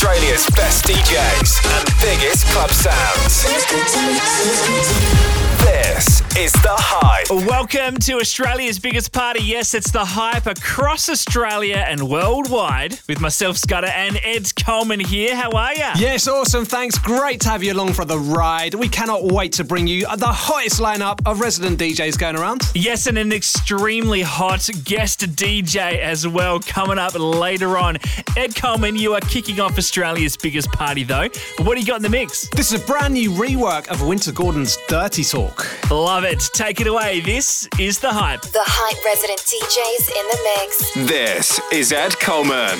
Home of Australia's best DJs and biggest club sounds. This is The Hype. Welcome to Australia's biggest party. Yes, it's the hype across Australia and worldwide with myself, Scudder, and Ed Coleman here. How are you? Yes, awesome. Thanks. Great to have you along for the ride. We cannot wait to bring you the hottest lineup of resident DJs going around. Yes, and an extremely hot guest DJ as well coming up later on. Ed Coleman, you are kicking off Australia's biggest party though. What do you got in the mix? This is a brand new rework of Wynter Gordon's Dirty Talk. Love it. Take it away. This is the hype. The hype resident DJs in the mix. This is Ed Coleman.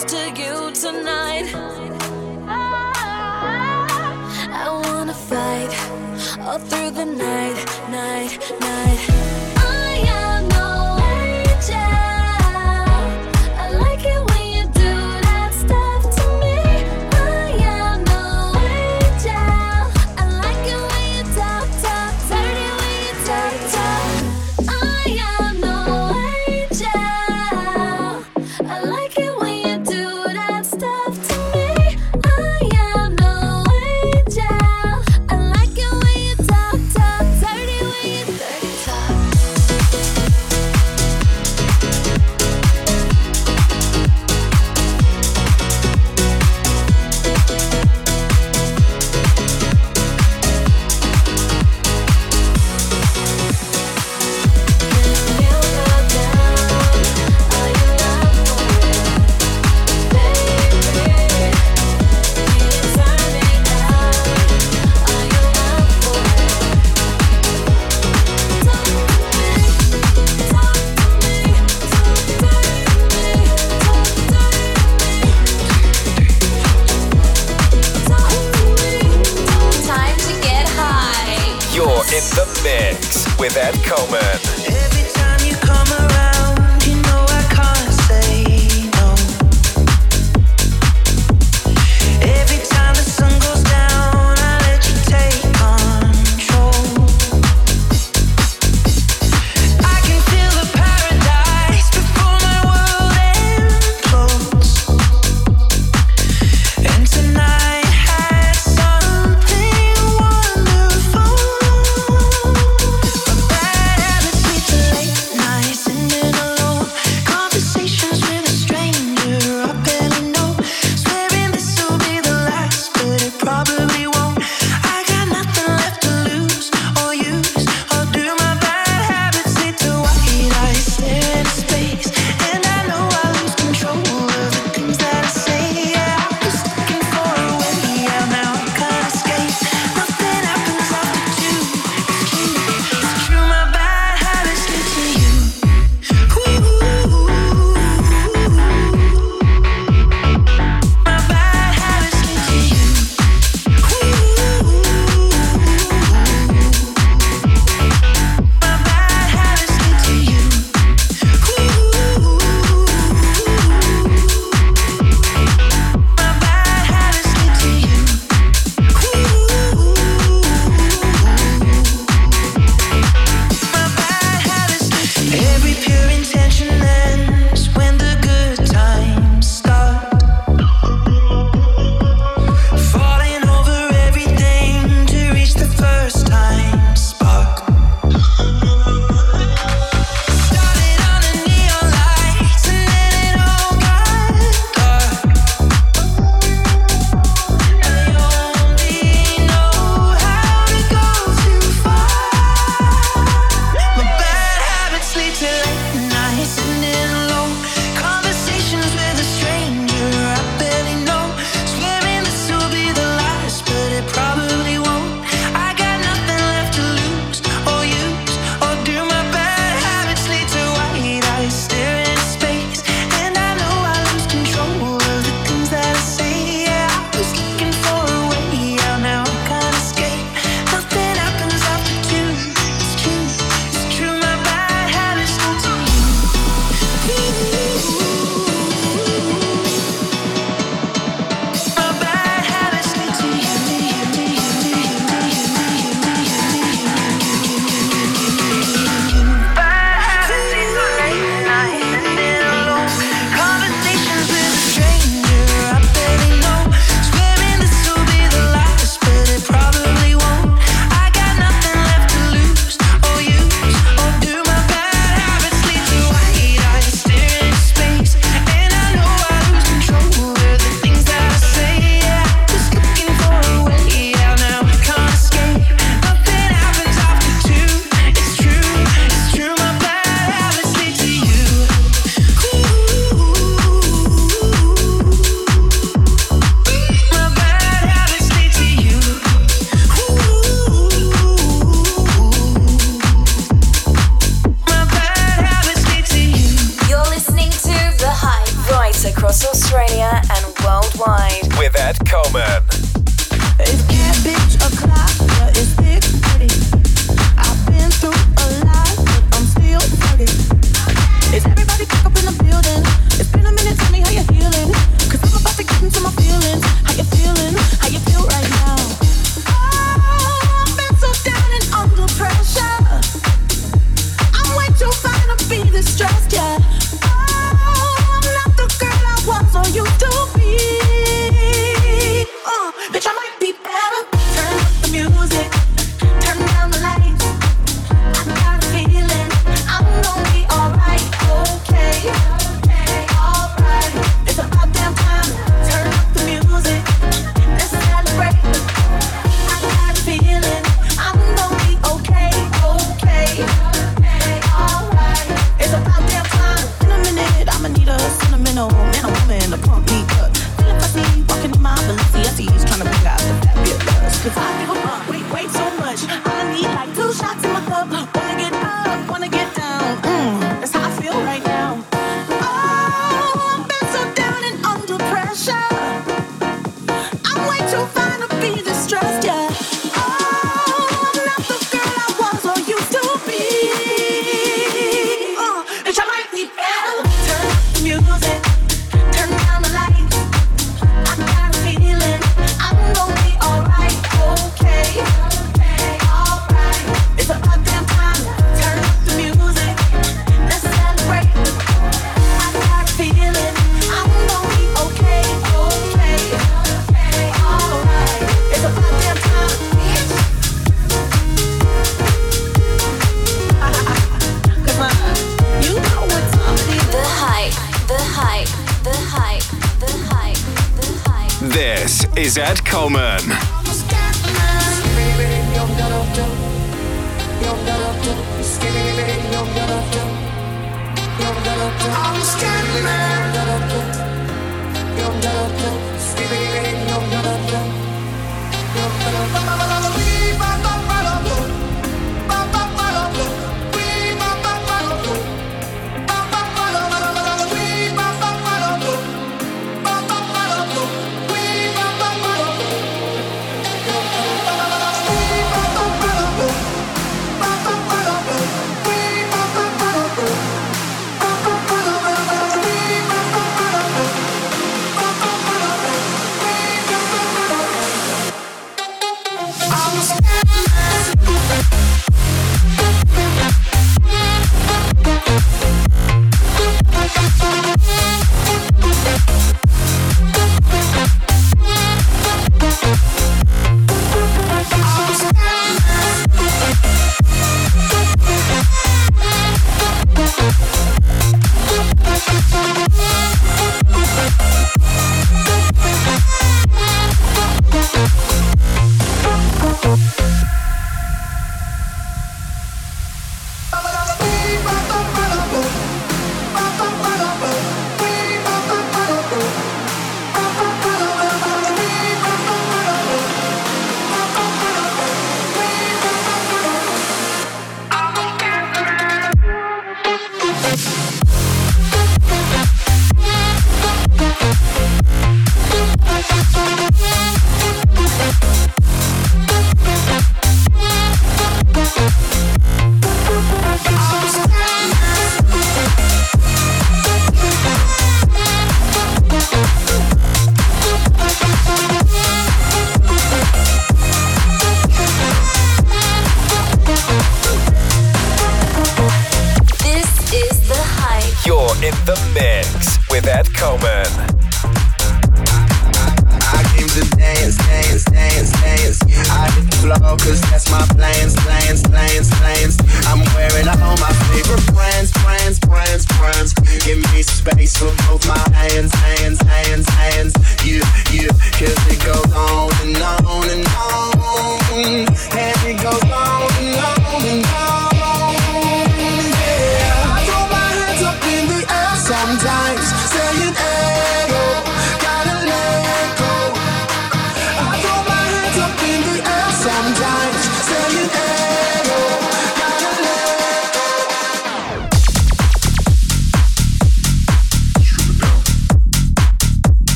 Things to you tonight. I wanna fight all through the night, night, night.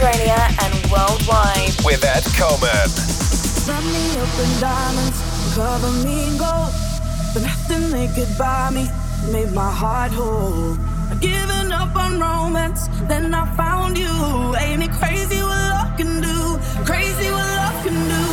Australia and worldwide with Ed Coleman. Me up in diamonds, cover me in gold, but nothing they could buy me made my heart whole. I've given up on romance, then I found you. Ain't it crazy what love can do? Crazy what love can do.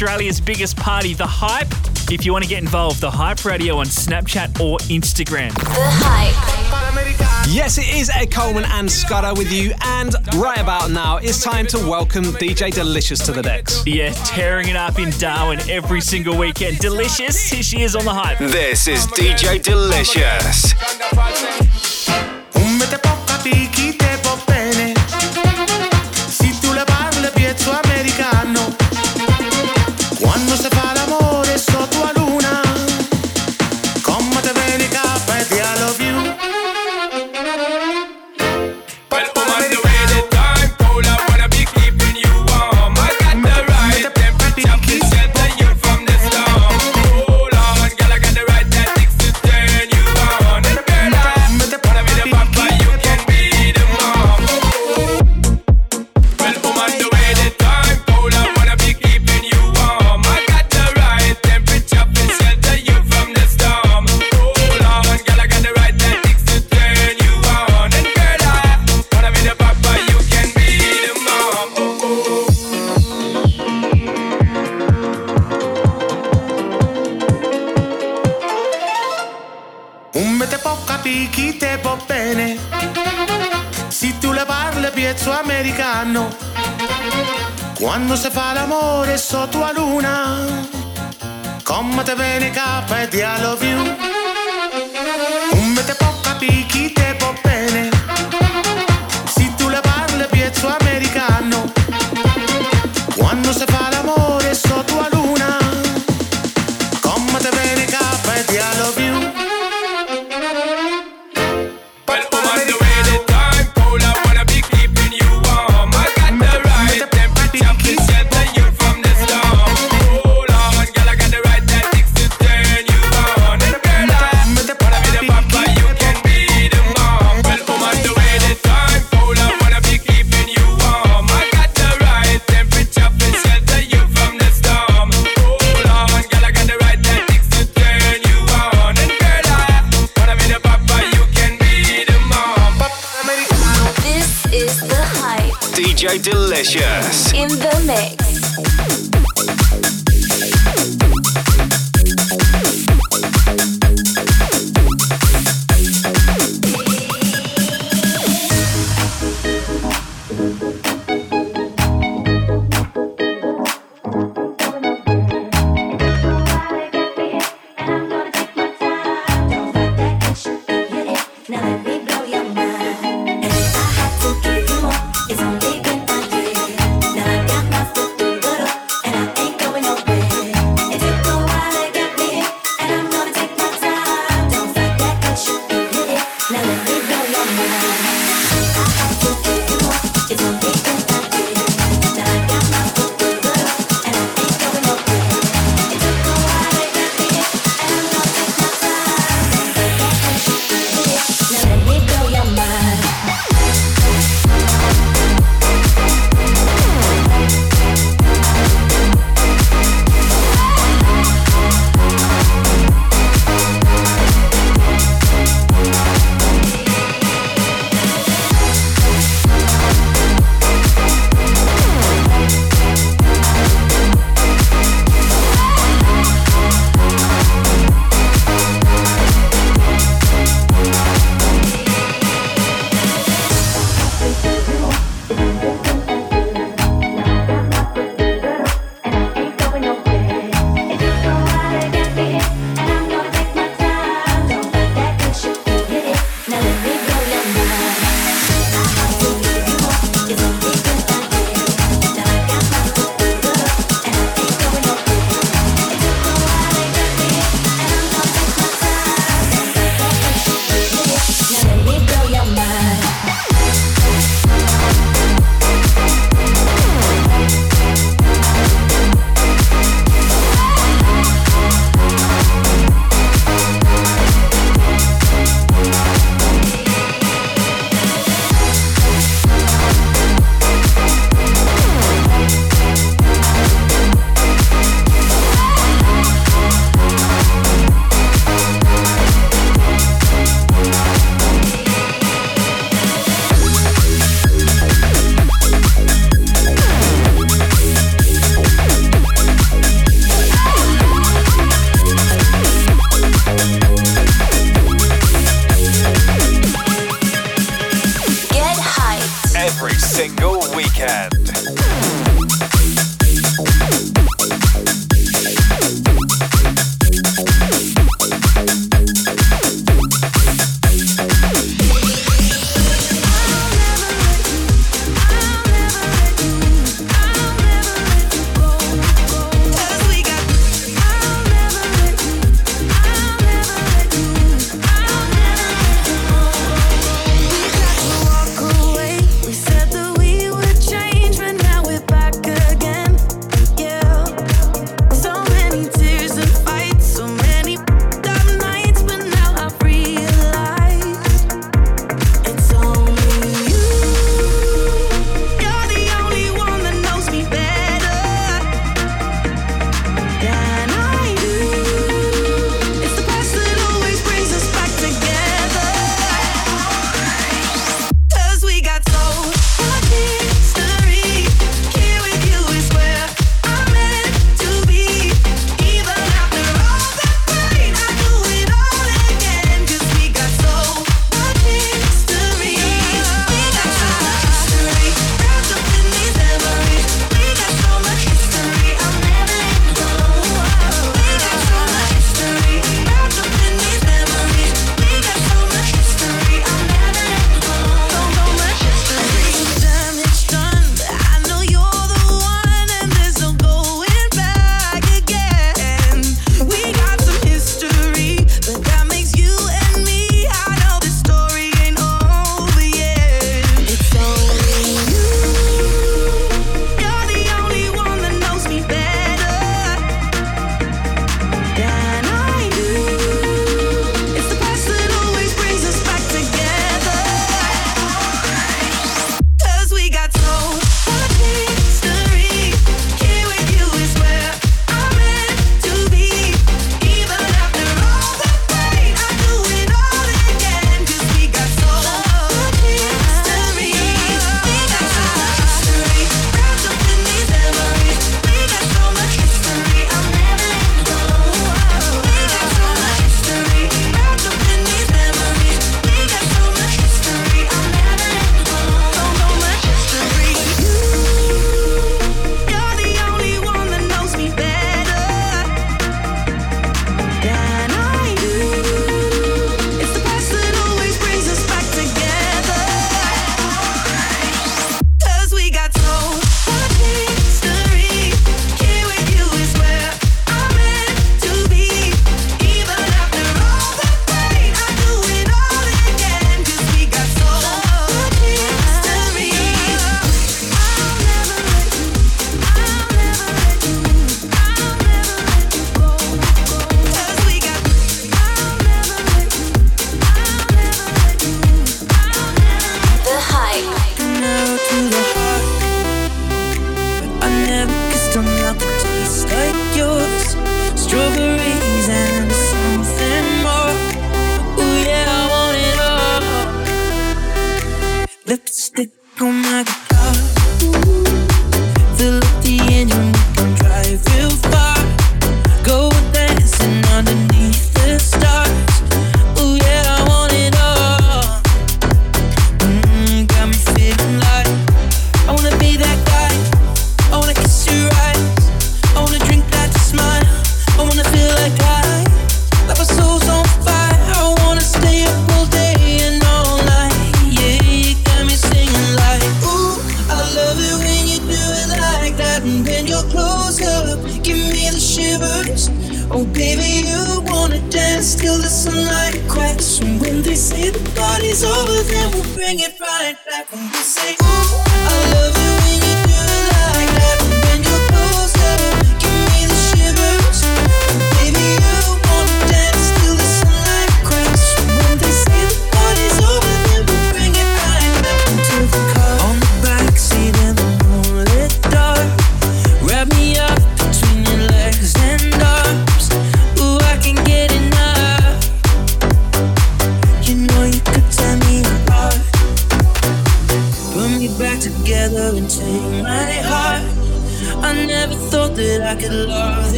Australia's biggest party, The Hype. If you want to get involved, The Hype Radio on Snapchat or Instagram. The Hype. Yes, it is Ed Coleman and Scudder with you, and right about now, it's time to welcome DJ Delicious to the decks. Yeah, tearing it up in Darwin every single weekend. Delicious, here she is on The Hype. This is DJ Delicious.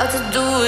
how to do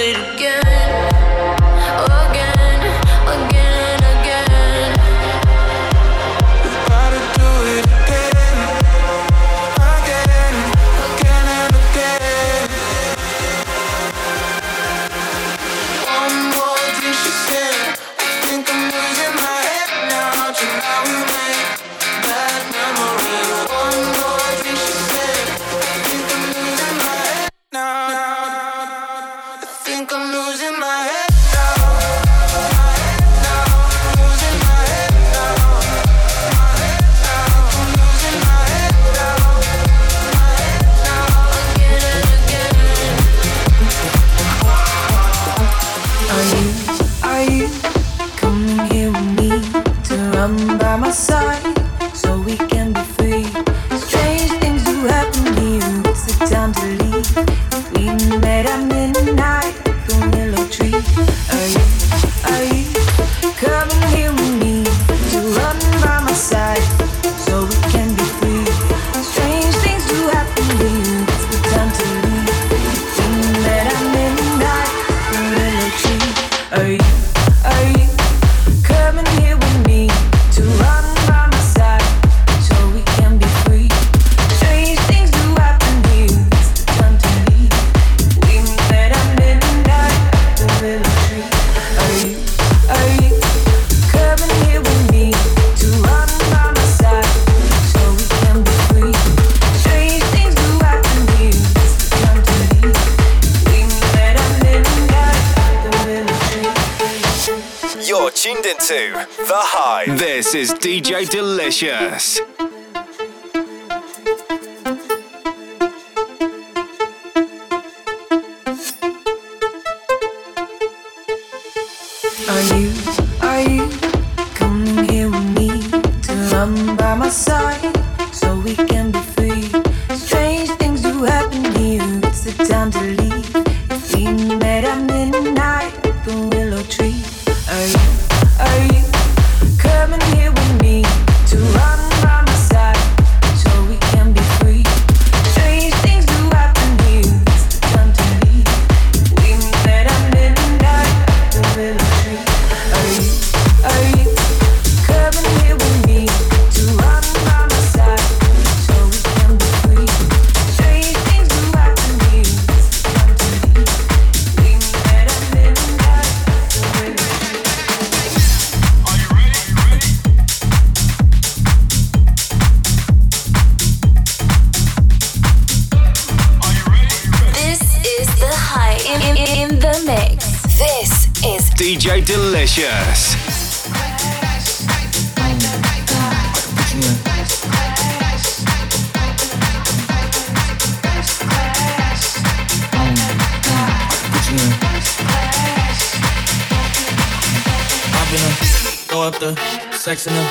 sexy now?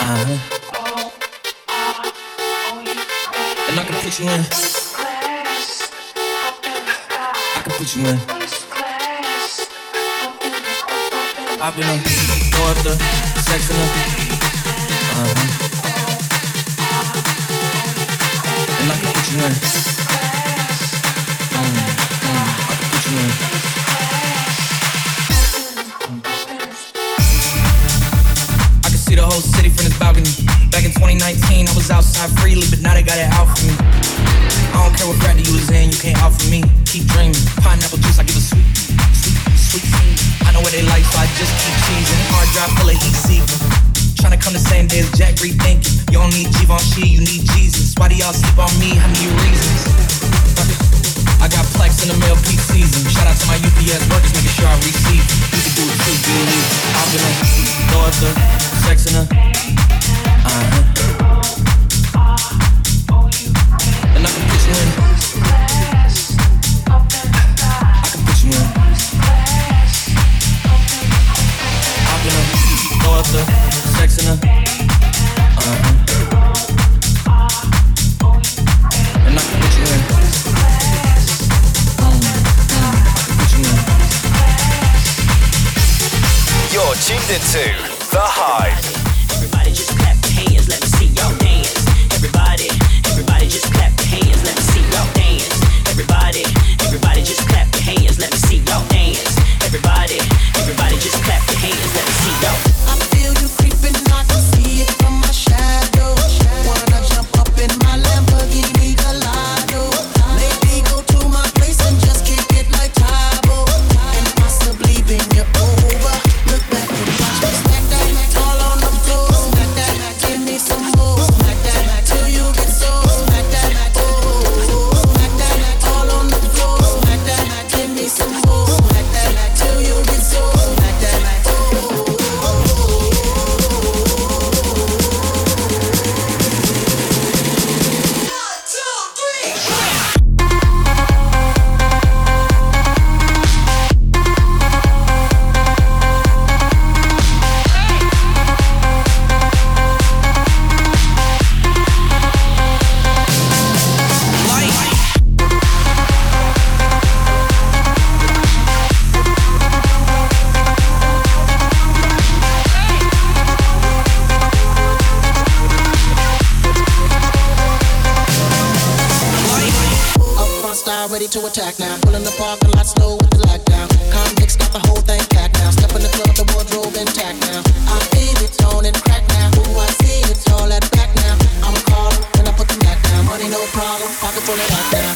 Uh huh. And I can put you in. I can put you in. I've been going through sexy now. Uh huh. And I can put you in. got it out for me. I don't care what factor you was in, you can't out for me. Keep dreaming. Pineapple juice, I give a sweet, sweet, sweet food. I know what they like, so I just keep cheesing. Hard drive full of heat seeking. Trying to come the same day as Jack rethinking. You don't need Givenchy, you need Jesus. Why do y'all sleep on me? How many reasons? I got plex in the mail peak season. Shout out to my UPS workers, making sure I receive. You can do it too, believe. I've throw a daughter, sex in a two. ready to attack now. Pulling the parking lot slow with the lockdown. Convicts got the whole thing packed now. Step in the club, the wardrobe intact now. I feel it on and crack now. Who I see It's all at back now. I'ma call when I put the back down. Money no problem, pocket full of lockdown.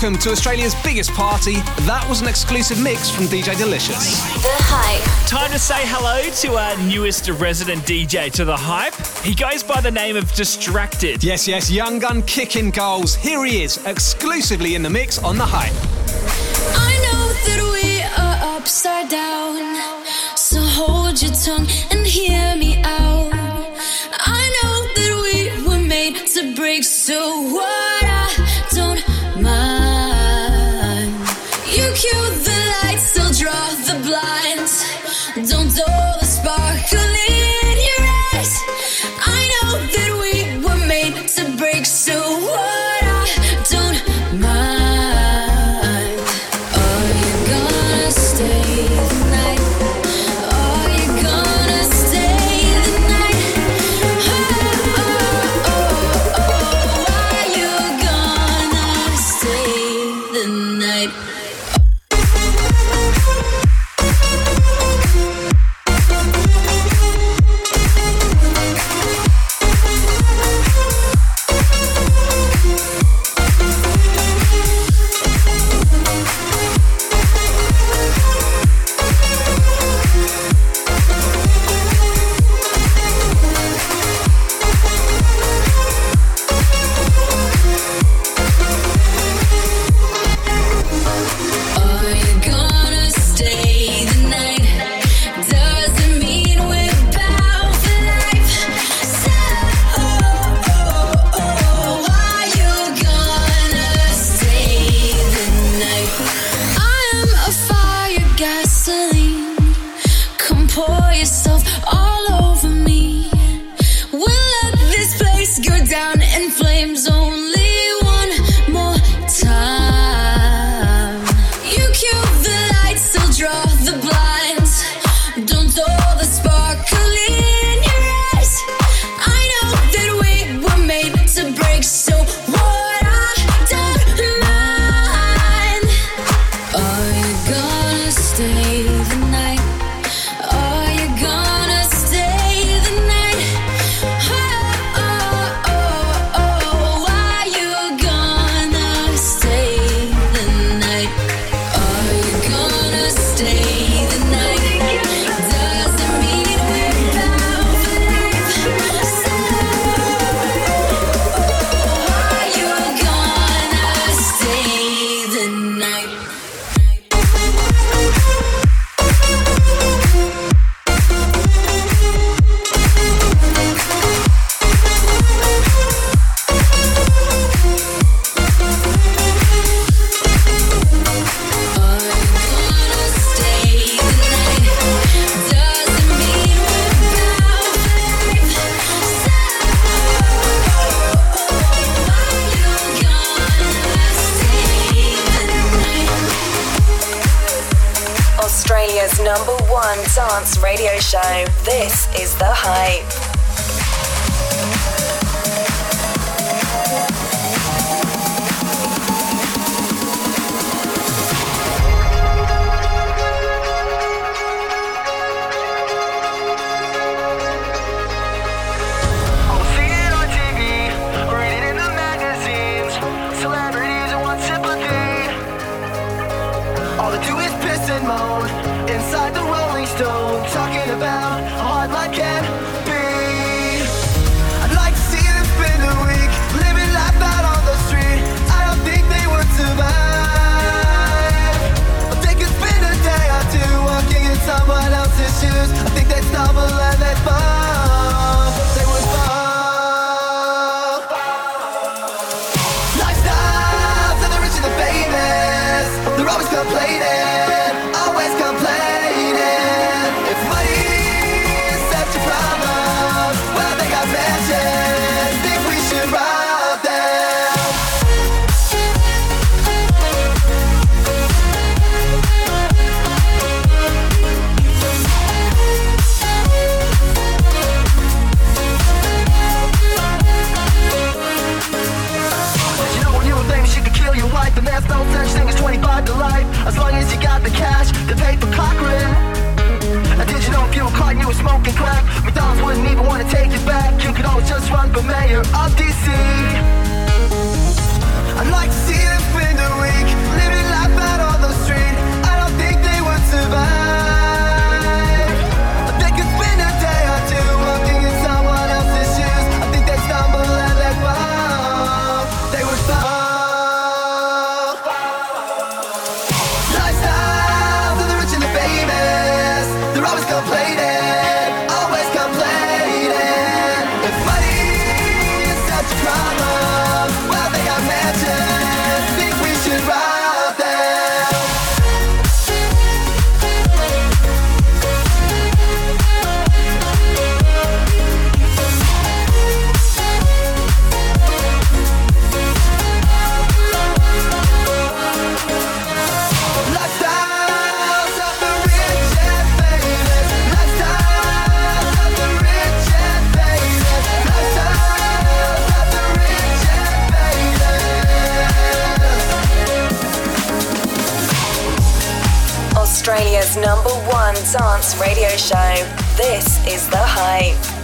welcome to Australia's biggest party. That was an exclusive mix from DJ Delicious. The Hype. Time to say hello to our newest resident DJ to The Hype. He goes by the name of Distracted. Yes, yes, Young Gun kicking goals. Here he is, exclusively in the mix on The Hype. I know that we are upside down. Australia's number one dance radio show. This is The Hype.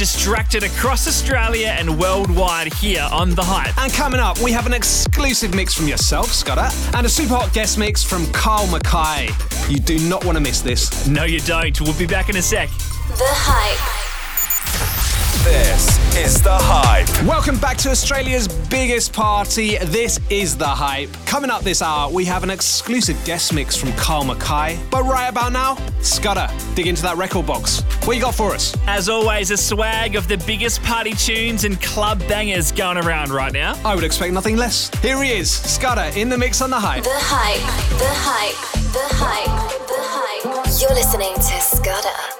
distracted across Australia and worldwide here on The Hype. And coming up, we have an exclusive mix from yourself, Scudder, and a super hot guest mix from Kyle McKay. You do not want to miss this. No, you don't. We'll be back in a sec. The Hype. This is The Hype. Welcome back to Australia's biggest party. This is The Hype. Coming up this hour, we have an exclusive guest mix from Kyle McKay. But right about now, Scudder, dig into that record box. What you got for us? As always, a swag of the biggest party tunes and club bangers going around right now. I would expect nothing less. Here he is, Scudder, in the mix on The Hype. The Hype, The Hype, The Hype, The Hype. You're listening to Scudder.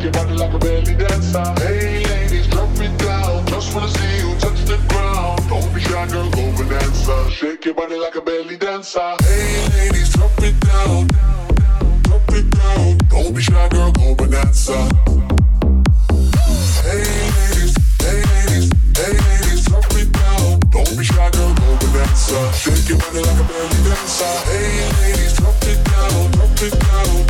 shake your body like a belly dancer. Hey ladies, drop it down. Just wanna see you touch the ground. Don't be shy, girl, go and. Shake your body like a belly dancer. Hey ladies, drop it down. down, down, Drop it down. Don't be shy, girl, go and. Hey ladies, hey ladies, hey ladies, drop it down. Don't be shy, girl, go and. Shake your body like a belly dancer. Hey ladies, drop it down, drop it down.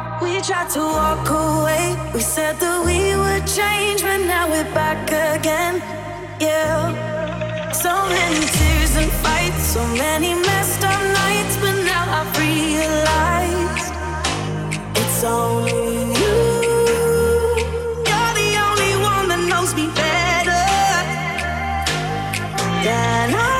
we tried to walk away. We said that we would change, but now we're back again. Yeah. So many tears and fights, so many messed up nights, but now I've realized it's only you. You're the only one that knows me better than I.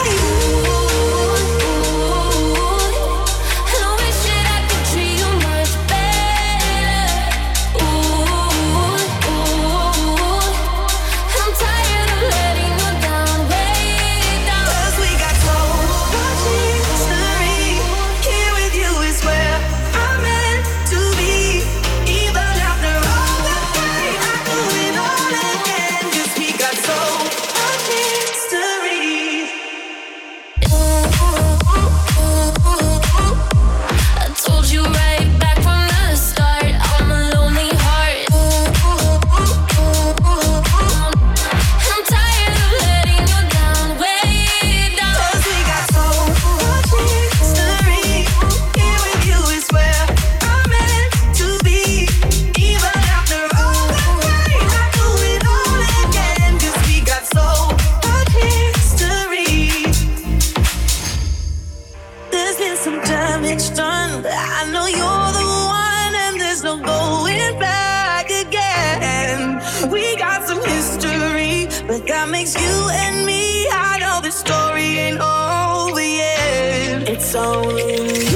I know you're the one, and there's no going back again. We got some history, but that makes you and me. I know story ain't over yet. It's only.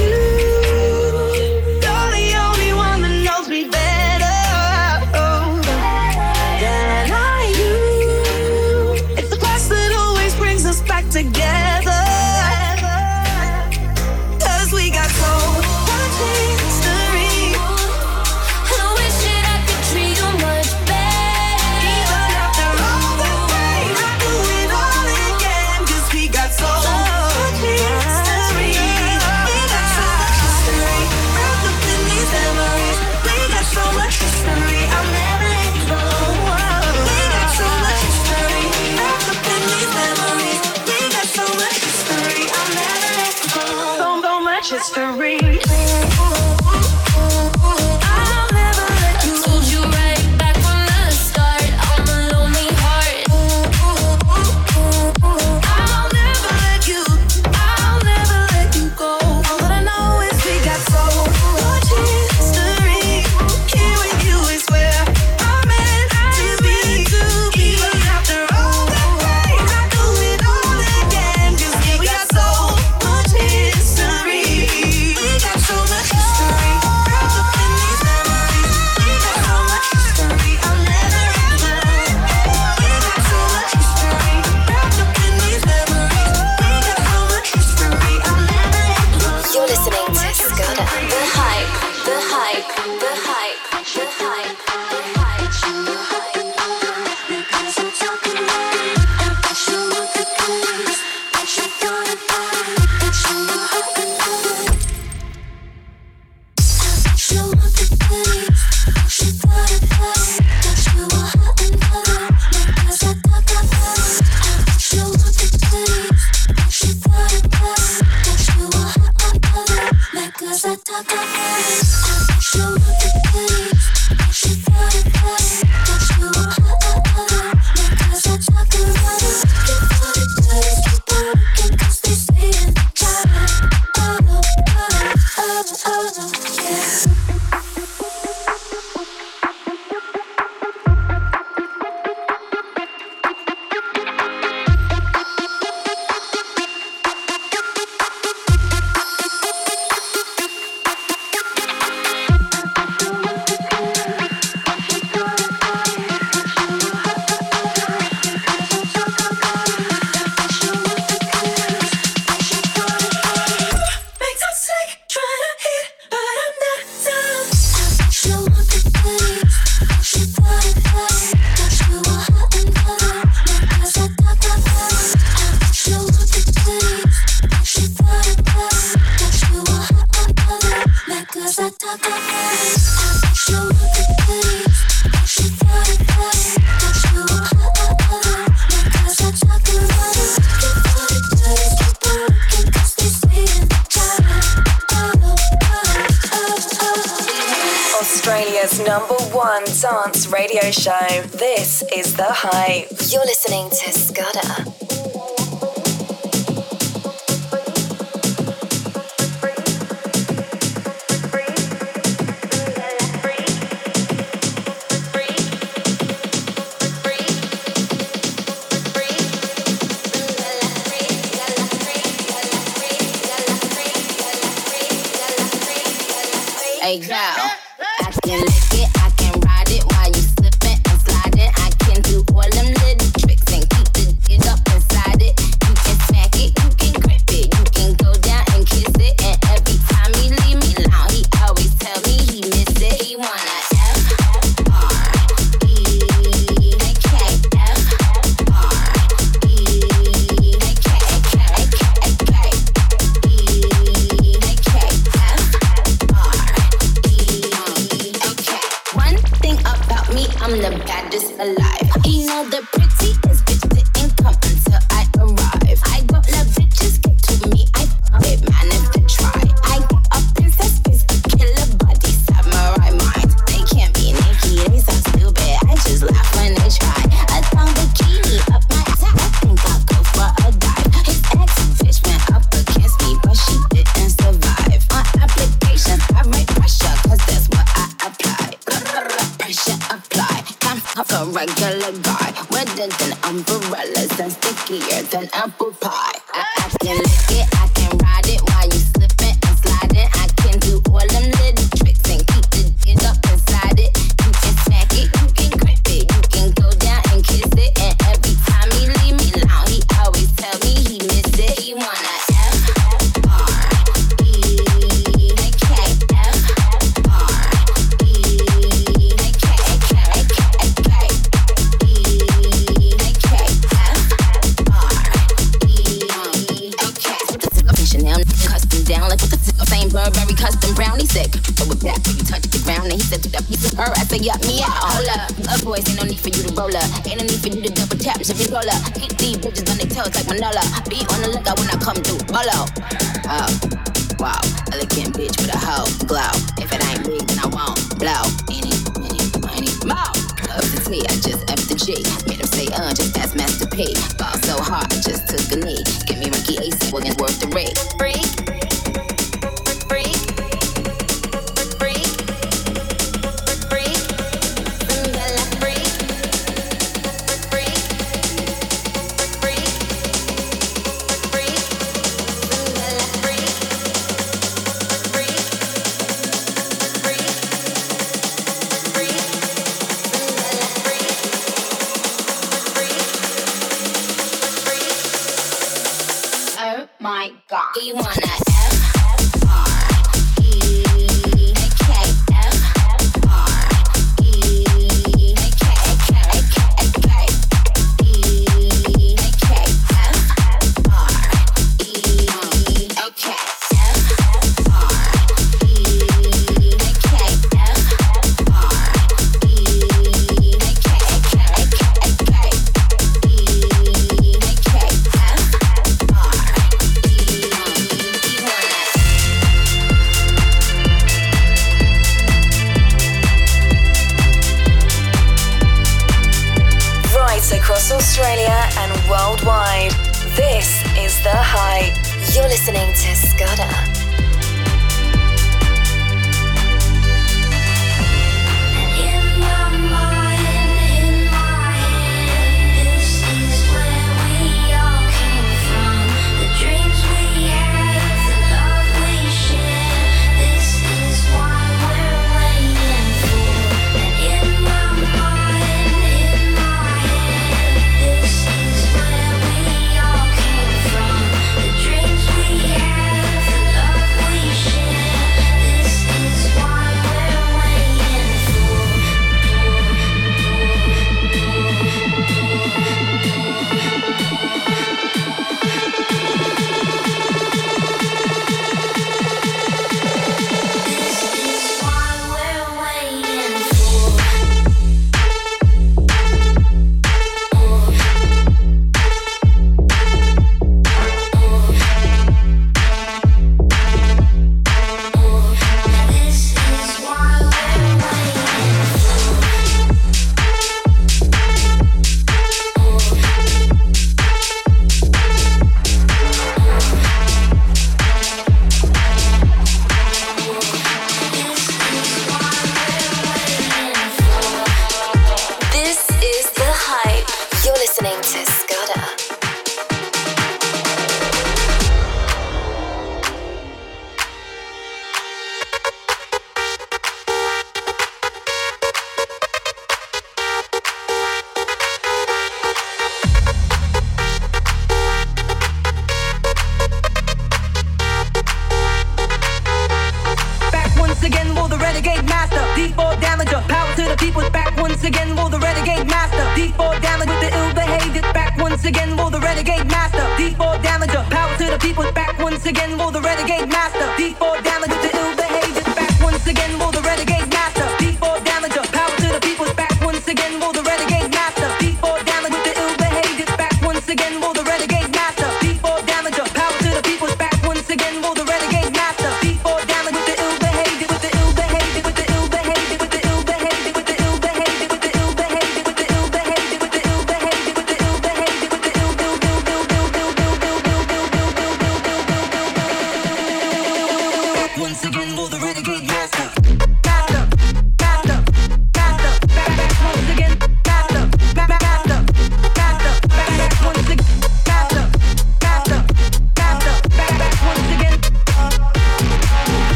Number one dance radio show. This is The Hype. You're listening to Scudder. The Hype. You're listening to Scudder.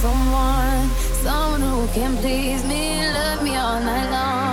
someone, someone who can please me, love me all night long.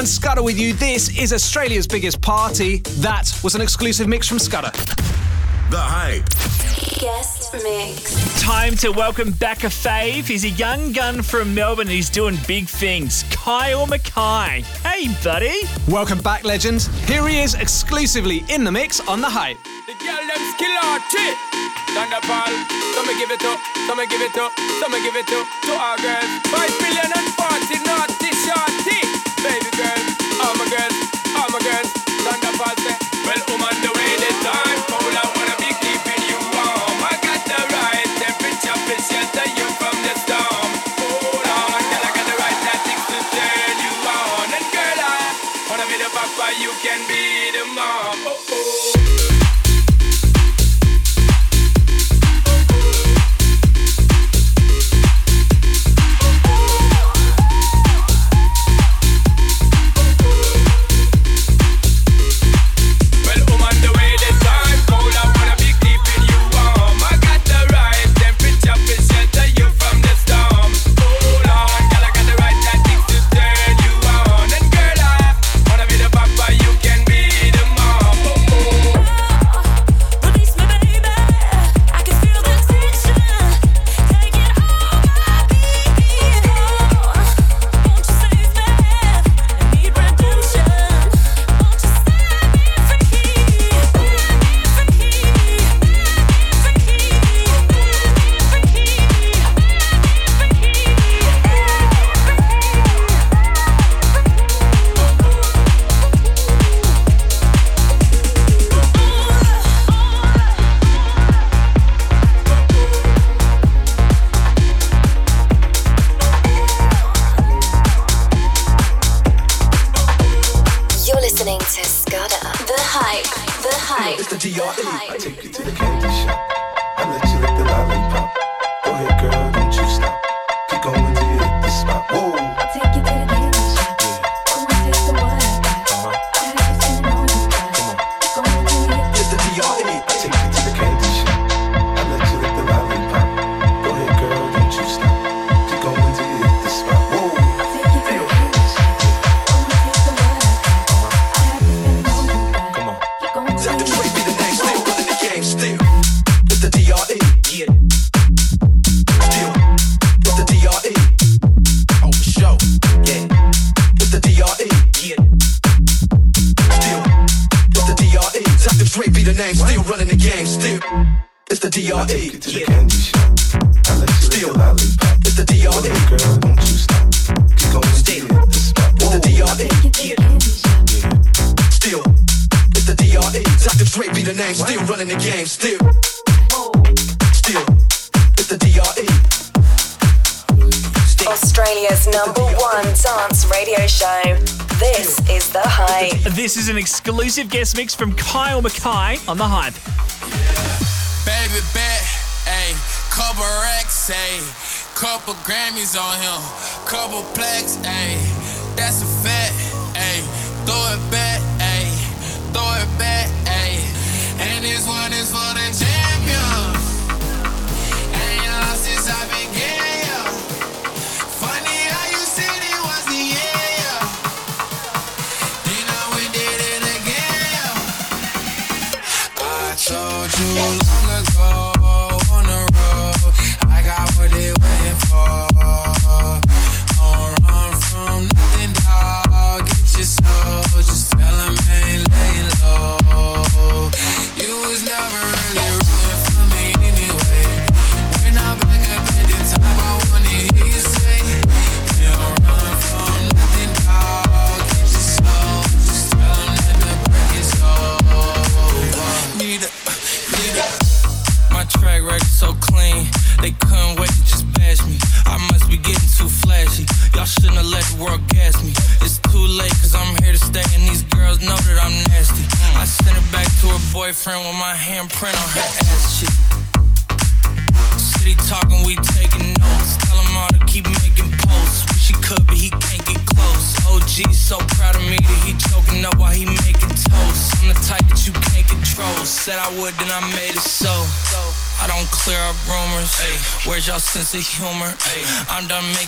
and Scudder with you. This is Australia's biggest party. That was an exclusive mix from Scudder. The Hype. Guest mix. Time to welcome back a fave. He's a young gun from Melbourne and he's doing big things. Kyle McKay. Hey, buddy. Welcome back, legend. Here he is exclusively in the mix on The Hype. The girl them skill art shit. Thunderball. Some give it up, some give it up, some give it up to our girls. Five billion and forty naughty baby girl, oh my girl. exclusive guest mix from Kyle McKay on The Hype. Baby bet, couple couple Grammys on him, couple plaques, that's a fact.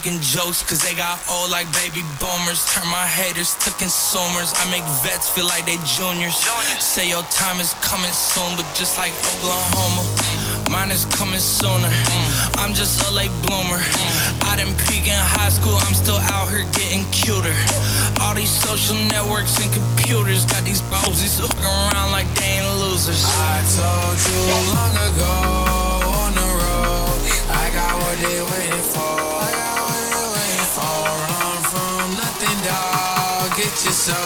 Making jokes, cause they got old like baby boomers. Turn my haters to consumers. I make vets feel like they juniors. Say your time is coming soon, but just like Oklahoma, mine is coming sooner. Mm. I'm just a late bloomer. Mm. I didn't peak in high school, I'm still out here getting cuter. All these social networks and computers got these posies looking around like they ain't losers. I told you long ago on the road, I got what they waiting for. get your soul.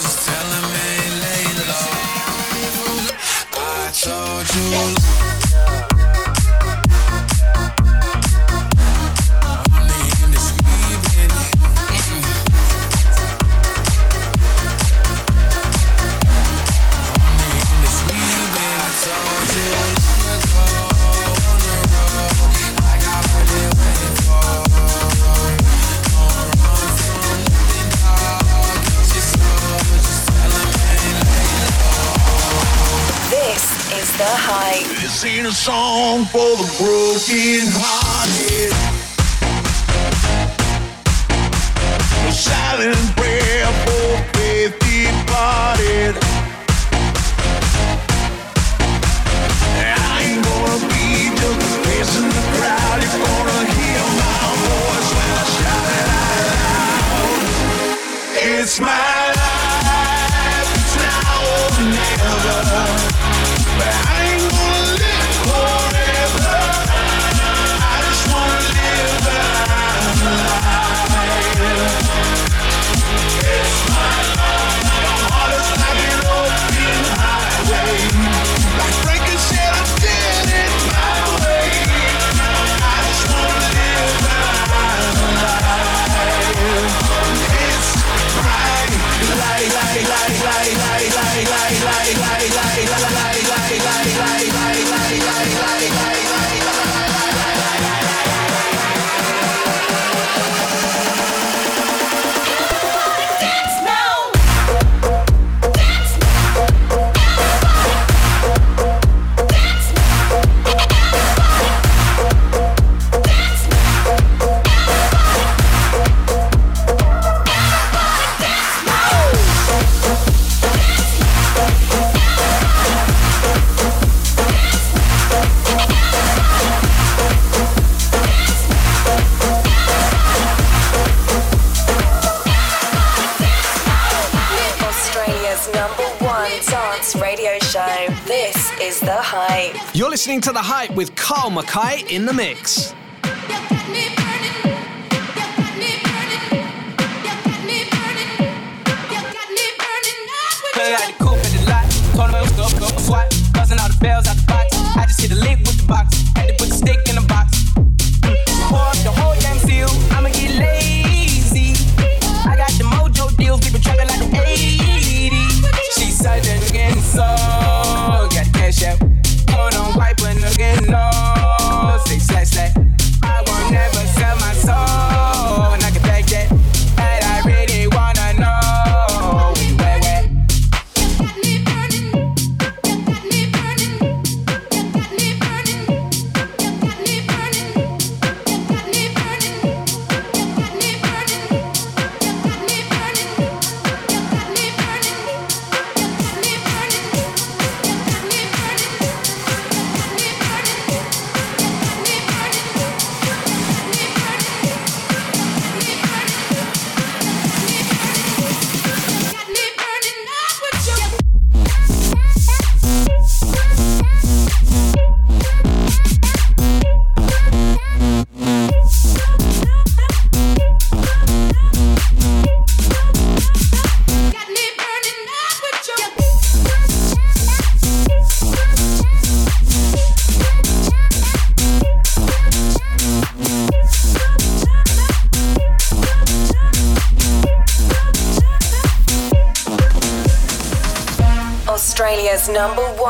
Just tell him ain't low. I told you. down for the broken heart. Makai McKay in the mix.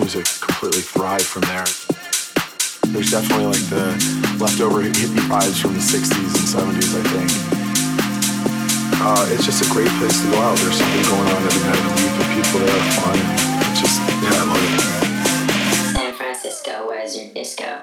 music completely thrived from there. There's definitely like the leftover hippie vibes from the 60s and 70s, I think. Uh, it's just a great place to go out. There's something going on every night. A people that have fun. It's just, yeah, I love it. San Francisco, where's your disco?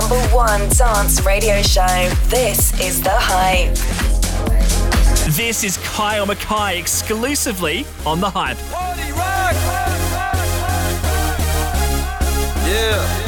number one dance radio show. This is The Hype. This is Kyle McKay exclusively on The Hype. Party rock, rock, rock, yeah.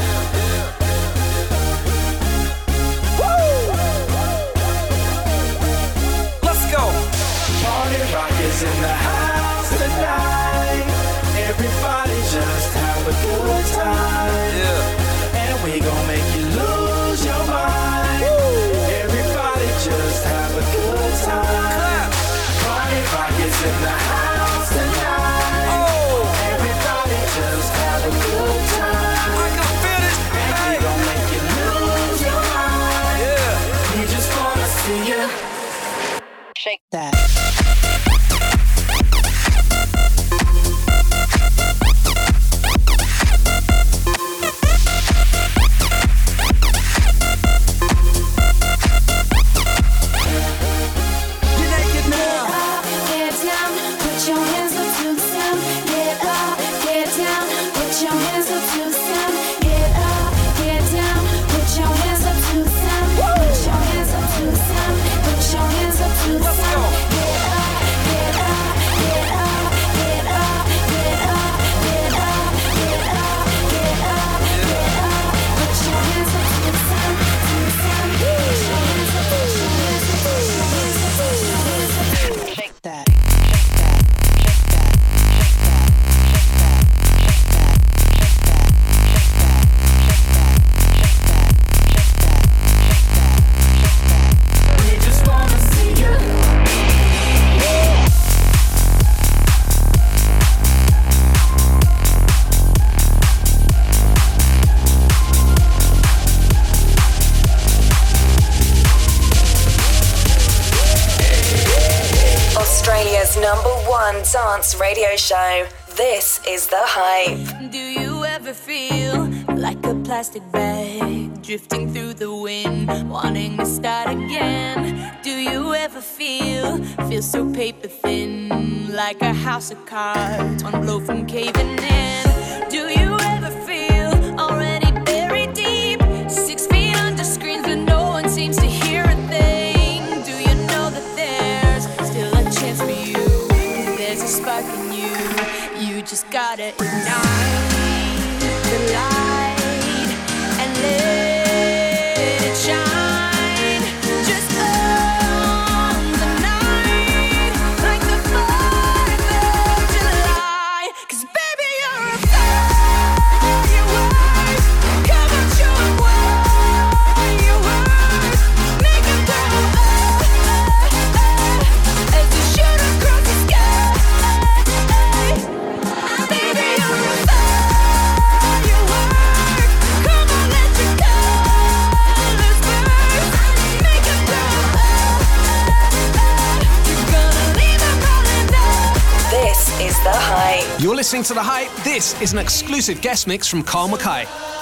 radio show. This is The Hype. Do you ever feel like a plastic bag drifting through the wind, wanting to start again? Do you ever feel, feel so paper thin, like a house of cards, one blow from This is an exclusive guest mix from Carl McKay.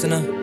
是不是？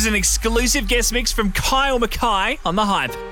is an exclusive guest mix from Kyle McKay on The Hype.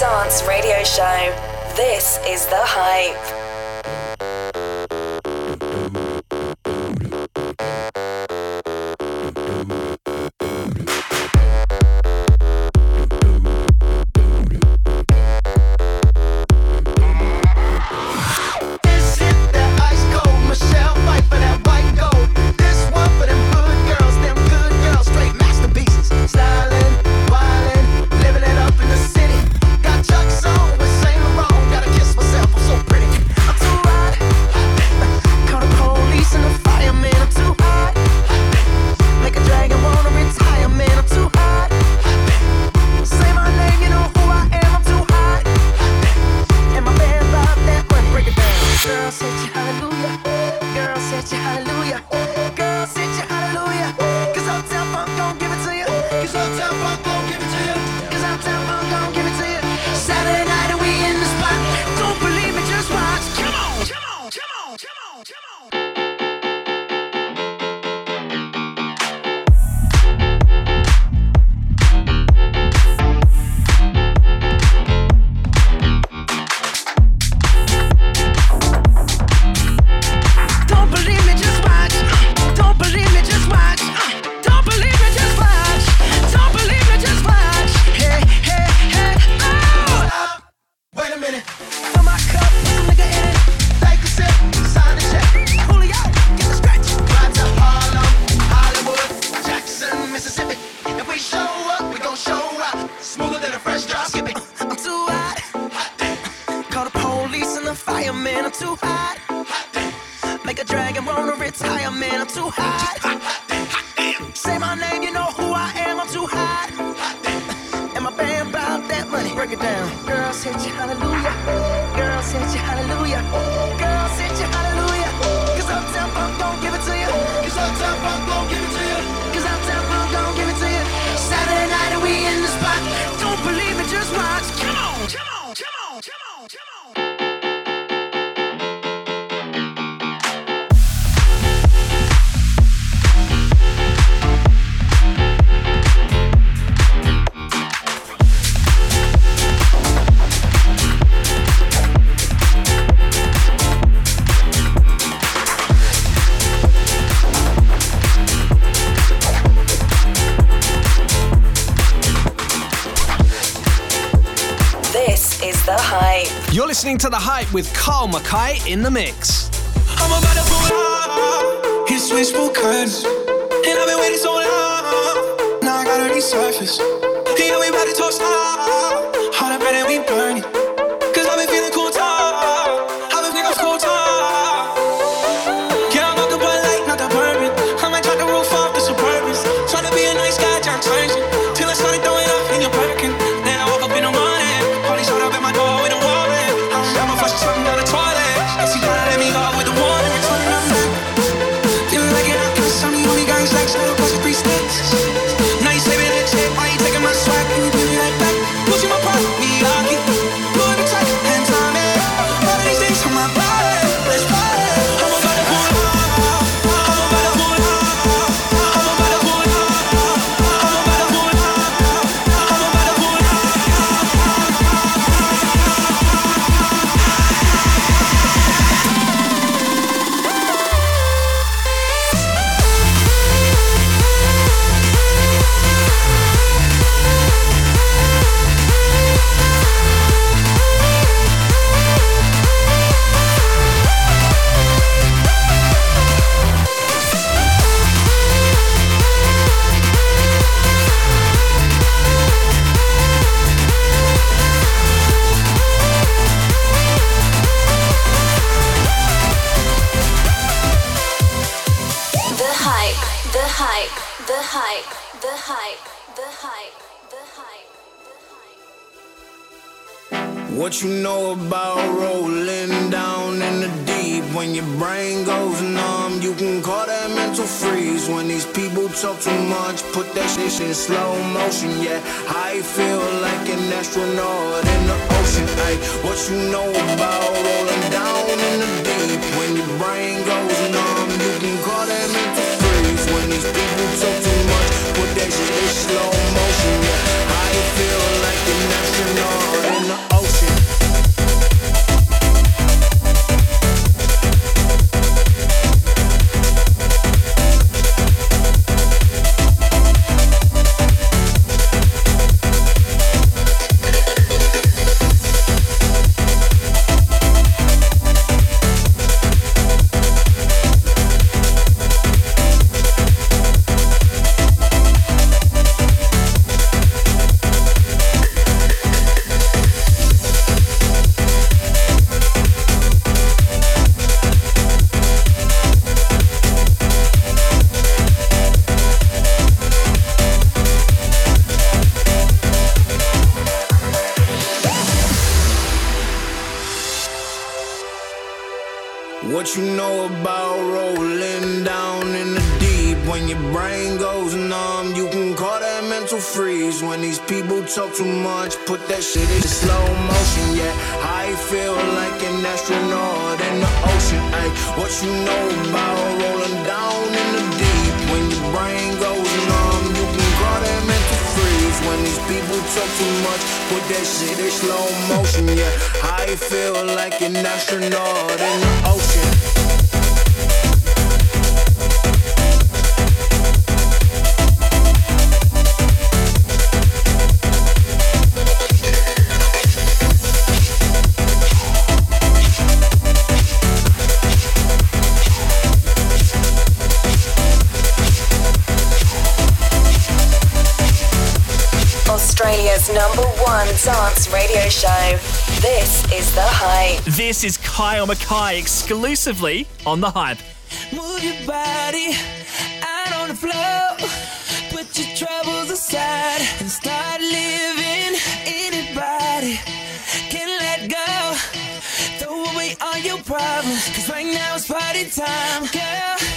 Dance Radio Show. listening to The Hype with Carl McKay in the mix. High exclusively on The Hype. Move your body out on the floor. Put your troubles aside and start living. Anybody can let go. Throw away all your problems. Cause right now it's party time, girl.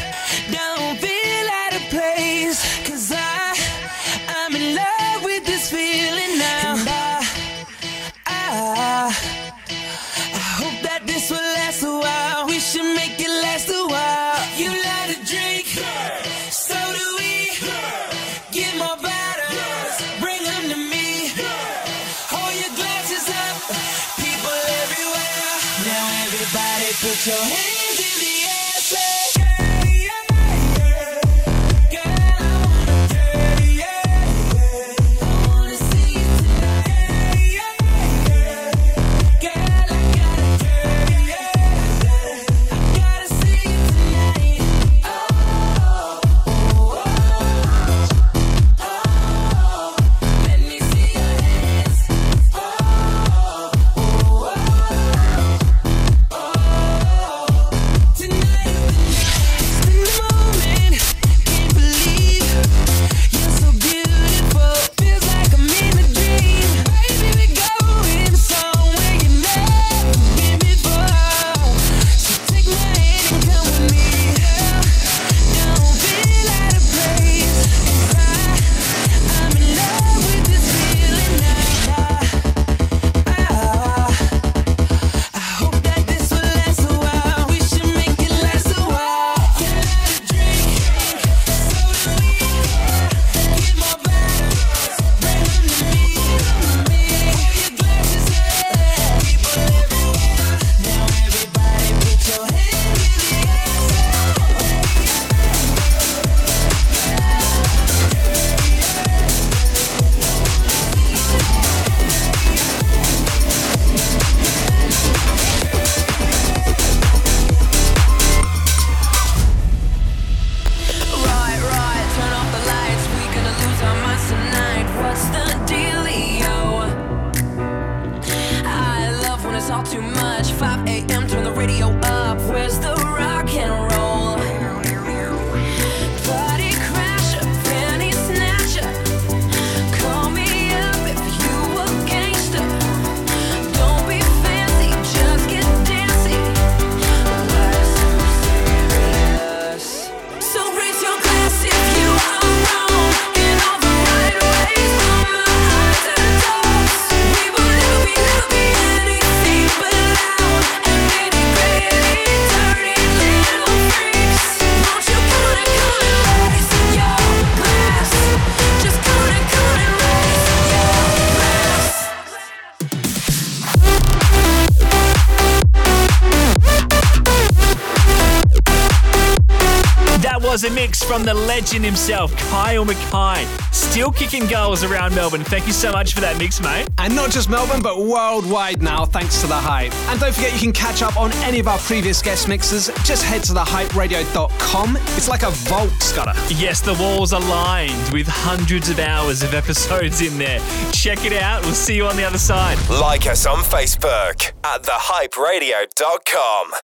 from the legend himself, Kyle McKay. still kicking goals around Melbourne. Thank you so much for that mix, mate. And not just Melbourne, but worldwide now, thanks to The Hype. And don't forget you can catch up on any of our previous guest mixes. Just head to thehyperadio.com. It's like a vault, Scudder. Yes, the walls are lined with hundreds of hours of episodes in there. Check it out. We'll see you on the other side. Like us on Facebook at thehyperadio.com.